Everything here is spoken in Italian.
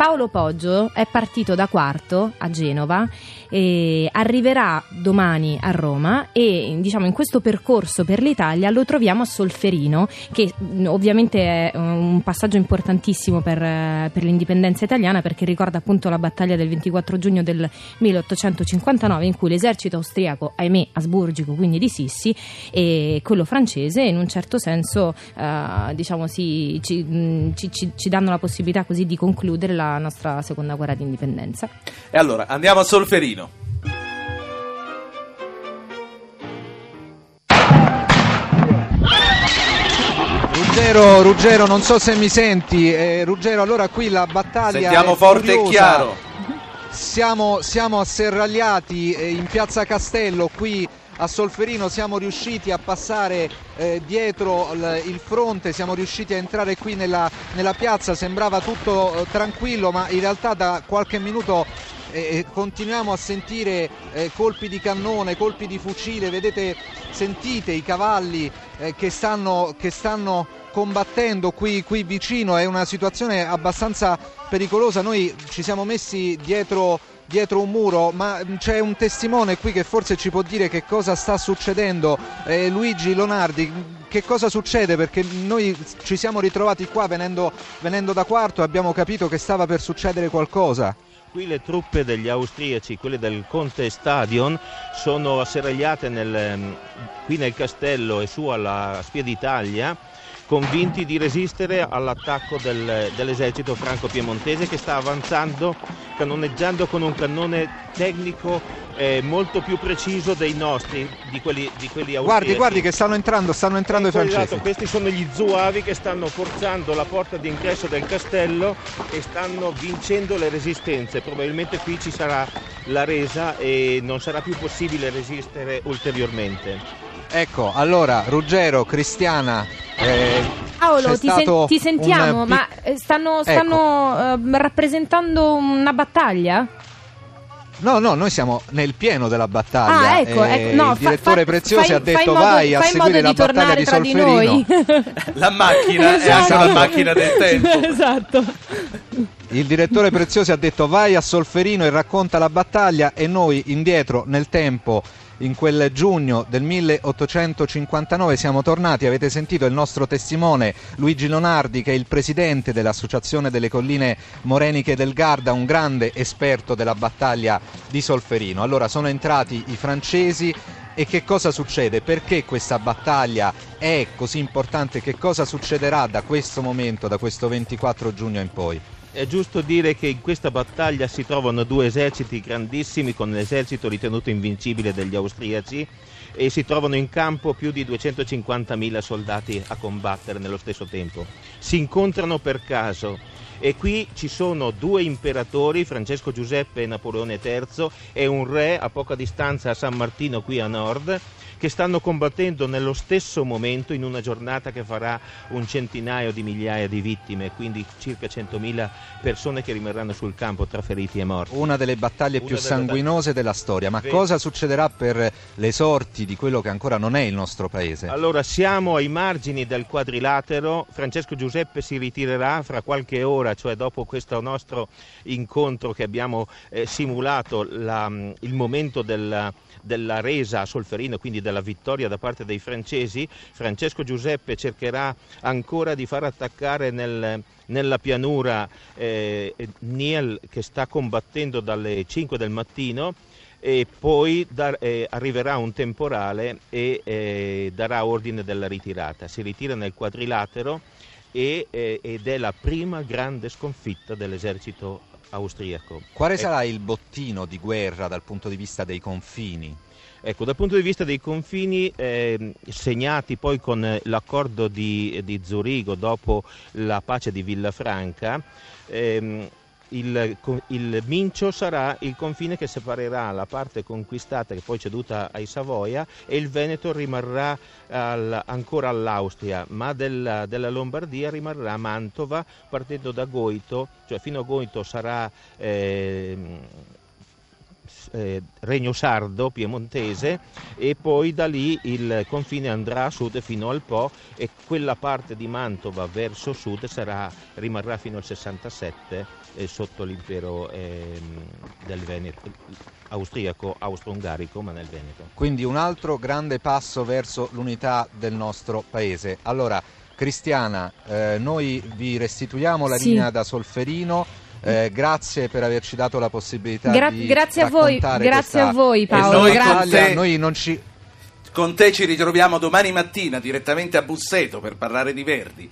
Paolo Poggio è partito da quarto a Genova, arriverà domani a Roma e diciamo in questo percorso per l'Italia lo troviamo a Solferino, che ovviamente è un passaggio importantissimo per, per l'indipendenza italiana perché ricorda appunto la battaglia del 24 giugno del 1859 in cui l'esercito austriaco, ahimè asburgico, quindi di Sissi, e quello francese in un certo senso eh, diciamo, si, ci, ci, ci danno la possibilità così di concludere la nostra seconda guerra di indipendenza. E allora andiamo a Solferino. Ruggero, Ruggero, non so se mi senti. Eh, Ruggero, allora qui la battaglia. Sentiamo forte curiosa. e chiaro. Siamo, siamo asserragliati eh, in piazza Castello qui a Solferino siamo riusciti a passare eh, dietro il fronte, siamo riusciti a entrare qui nella, nella piazza, sembrava tutto eh, tranquillo ma in realtà da qualche minuto eh, continuiamo a sentire eh, colpi di cannone, colpi di fucile, vedete, sentite i cavalli eh, che stanno, che stanno combattendo qui, qui vicino, è una situazione abbastanza pericolosa, noi ci siamo messi dietro dietro un muro, ma c'è un testimone qui che forse ci può dire che cosa sta succedendo. Eh, Luigi Lonardi, che cosa succede? Perché noi ci siamo ritrovati qua venendo, venendo da quarto e abbiamo capito che stava per succedere qualcosa. Qui le truppe degli austriaci, quelle del Conte Stadion, sono asserragliate nel, qui nel castello e su alla Spia d'Italia convinti di resistere all'attacco del, dell'esercito franco-piemontese che sta avanzando cannoneggiando con un cannone tecnico eh, molto più preciso dei nostri, di quelli, di quelli. Guardi, guardi che stanno entrando, stanno entrando i francesi. Esatto, questi sono gli zuavi che stanno forzando la porta d'ingresso del castello e stanno vincendo le resistenze. Probabilmente qui ci sarà la resa e non sarà più possibile resistere ulteriormente. Ecco, allora Ruggero, Cristiana. Eh, Paolo, ti, sen- ti, sentiamo, un... ma eh, stanno, stanno ecco. uh, rappresentando una battaglia? No, no, noi siamo nel pieno della battaglia. Ah, ecco, ecco. No, il direttore fa, Preziosi fai, ha detto modo, vai a seguire la battaglia di Solferino. la macchina esatto. è anche la macchina del tempo. esatto. Il direttore Preziosi ha detto vai a Solferino e racconta la battaglia e noi indietro nel tempo in quel giugno del 1859 siamo tornati, avete sentito il nostro testimone Luigi Lonardi che è il presidente dell'Associazione delle Colline Moreniche del Garda, un grande esperto della battaglia di Solferino. Allora sono entrati i francesi e che cosa succede? Perché questa battaglia è così importante? Che cosa succederà da questo momento, da questo 24 giugno in poi? È giusto dire che in questa battaglia si trovano due eserciti grandissimi con l'esercito ritenuto invincibile degli austriaci e si trovano in campo più di 250.000 soldati a combattere nello stesso tempo. Si incontrano per caso e qui ci sono due imperatori, Francesco Giuseppe Napoleone III e un re a poca distanza a San Martino qui a nord che stanno combattendo nello stesso momento in una giornata che farà un centinaio di migliaia di vittime, quindi circa 100.000 persone che rimarranno sul campo tra feriti e morti. Una delle battaglie una più delle sanguinose battaglie... della storia, ma Beh. cosa succederà per le sorti di quello che ancora non è il nostro paese? Allora siamo ai margini del quadrilatero, Francesco Giuseppe si ritirerà fra qualche ora, cioè dopo questo nostro incontro che abbiamo eh, simulato la, il momento del della resa a Solferino, quindi della vittoria da parte dei francesi, Francesco Giuseppe cercherà ancora di far attaccare nel, nella pianura eh, Niel che sta combattendo dalle 5 del mattino e poi dar, eh, arriverà un temporale e eh, darà ordine della ritirata. Si ritira nel quadrilatero e, eh, ed è la prima grande sconfitta dell'esercito austriaco. Quale sarà il bottino di guerra dal punto di vista dei confini? Ecco, dal punto di vista dei confini eh, segnati poi con l'accordo di, di, Zurigo dopo la pace di Villafranca, ehm, il, il, Mincio sarà il confine che separerà la parte conquistata che poi ceduta ai Savoia e il Veneto rimarrà al, ancora all'Austria, ma della, della, Lombardia rimarrà Mantova partendo da Goito, cioè fino a Goito sarà... Eh, eh, Regno Sardo piemontese e poi da lì il confine andrà a sud fino al Po e quella parte di Mantova verso sud sarà, rimarrà fino al 67 eh, sotto l'impero ehm, del Veneto austriaco, austro-ungarico, ma nel Veneto. Quindi un altro grande passo verso l'unità del nostro paese. Allora, Cristiana, eh, noi vi restituiamo la Sì. linea da Solferino. Eh, grazie per averci dato la possibilità Gra- di grazie a voi, grazie a voi Paolo. noi grazie. con Italia. te- Noi non ci Con te ci ritroviamo domani mattina direttamente a Busseto per parlare di Verdi.